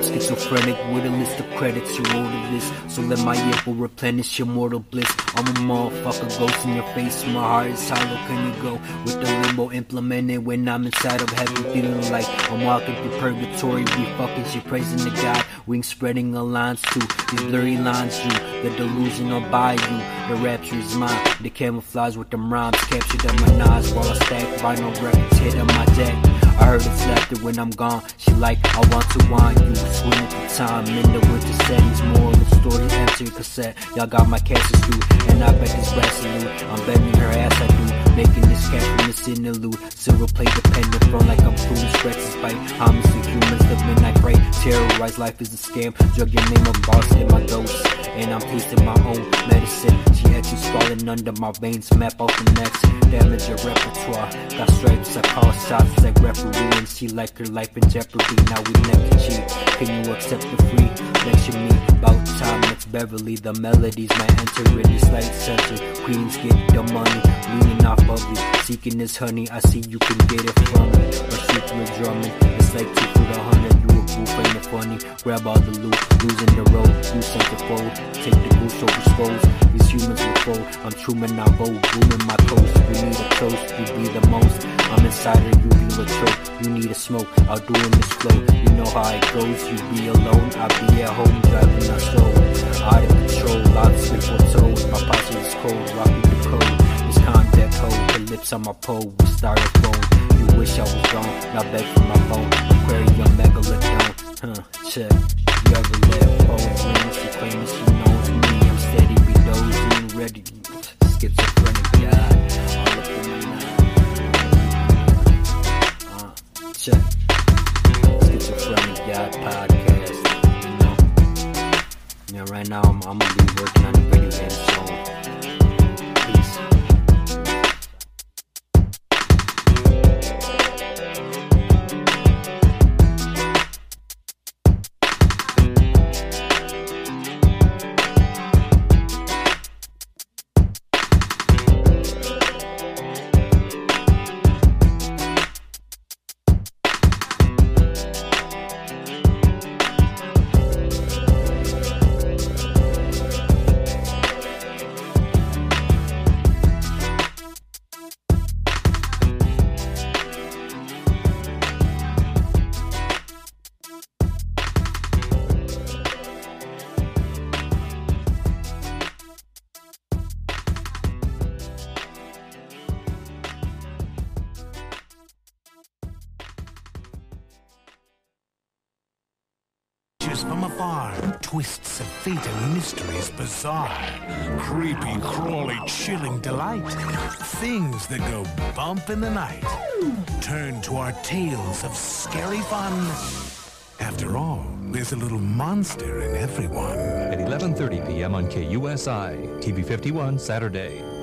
I'm schizophrenic with a list of credits you owe to this. So let my info replenish your mortal bliss. I'm a motherfucker, ghost in your face. My heart is hollow. Can you go with the limbo implemented when I'm inside of heaven, feeling like I'm walking through purgatory? We fucking shit, praising the God. Wings spreading a lines too. These blurry lines, you. The delusional by you. The rapture is mine. The camouflage with them rhymes captured on my knives while I stack vinyl records hit on my deck. I heard it's laughter when I'm gone. She like, I want to wine you. Swing at the time in the winter settings. More story enter cassette. Y'all got my cassettes too. And I bet this brass salute. I'm betting her ass I do. Making this cash from the sin loot. Silver play dependent from like I'm food. Scratches bite. Homicide humans, the midnight prey. Terrorize life is a scam. Drug your name, I'm boss in my dose. And I'm tasting my own medicine. She actually scrawling under my veins. Map out the next. Damage your repertoire. Got stripes, I call shots like referee. And she like her life in jeopardy. Now we never cheat. Can you accept the free? Lecture Beverly. The melodies might enter in this light center. Queens get the money. Leaning off of you. Seeking this honey. I see you can get it from me. But shoot you drumming. It's like two for the hundred. You a goof, ain't it funny? Grab all the loot. Losing the road. Do something fold. Take the goose over skulls. These humans will fold. I'm Truman, I vote. Booming my coast. You need a toast. You be the most. I'm inside of you. You a choke. You need a smoke. I'll do in this flow. You know how it goes. You be alone. I'll be at home driving our soul. On my pole. We started phone. You wish I was gone. Now beg for my phone. Aquarium megalodon. Huh. Check. You ever let phones ring? She claims she knows me. I'm steady, be dozing, ready. Schizophrenic guy. All up in my mind. Uh, check. Schizophrenic guy podcast. You know. Yeah, right now I'm, I'm gonna be working on a video game, so From afar, twists of fate and mysteries bizarre. Creepy, crawly, chilling delight. Things that go bump in the night. Turn to our tales of scary fun. After all, there's a little monster in everyone. At 11:30 p.m. on KUSI, TV 51, Saturday.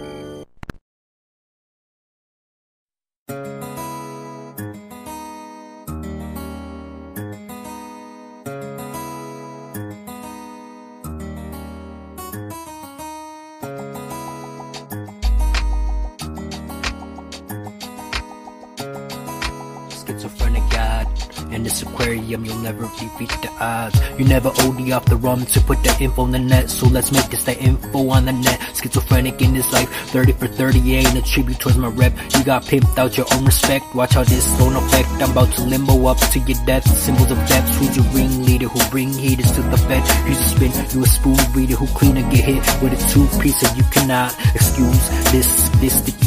In this aquarium, you'll never defeat the odds. You never OD off the rum to put the info on the net. So let's make this the info on the net. Schizophrenic in this life, 30 for 30 ain't a tribute towards my rep. You got pimped out your own respect. Watch how this don't affect. I'm about to limbo up to your death. Symbols of death. Who's your ringleader who bring heaters to the bed? Use a spin, you a spoon reader who clean and get hit with a two piece and you cannot excuse this. This the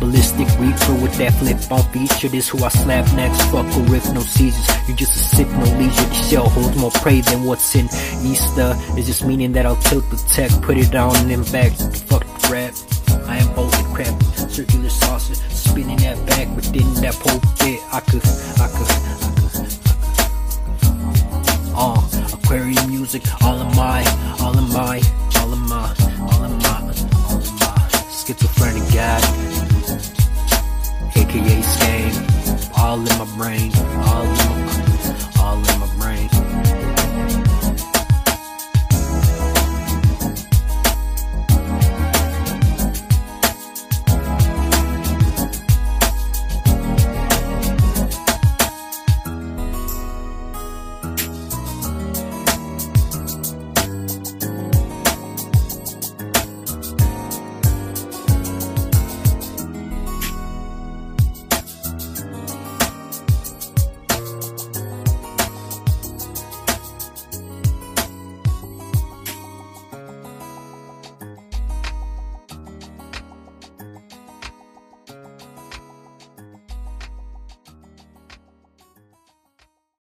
ballistic reaper with that flip on feature. This who I slap next. Fuck a riff, no seizures. You just a sip, no leisure. The shell holds more prey than what's in Easter. It's just meaning that I'll tilt the tech, put it on and back. Fuck the rap. I am the crap, circular saucer, spinning that back within that. I I could, I could, all in my brain, all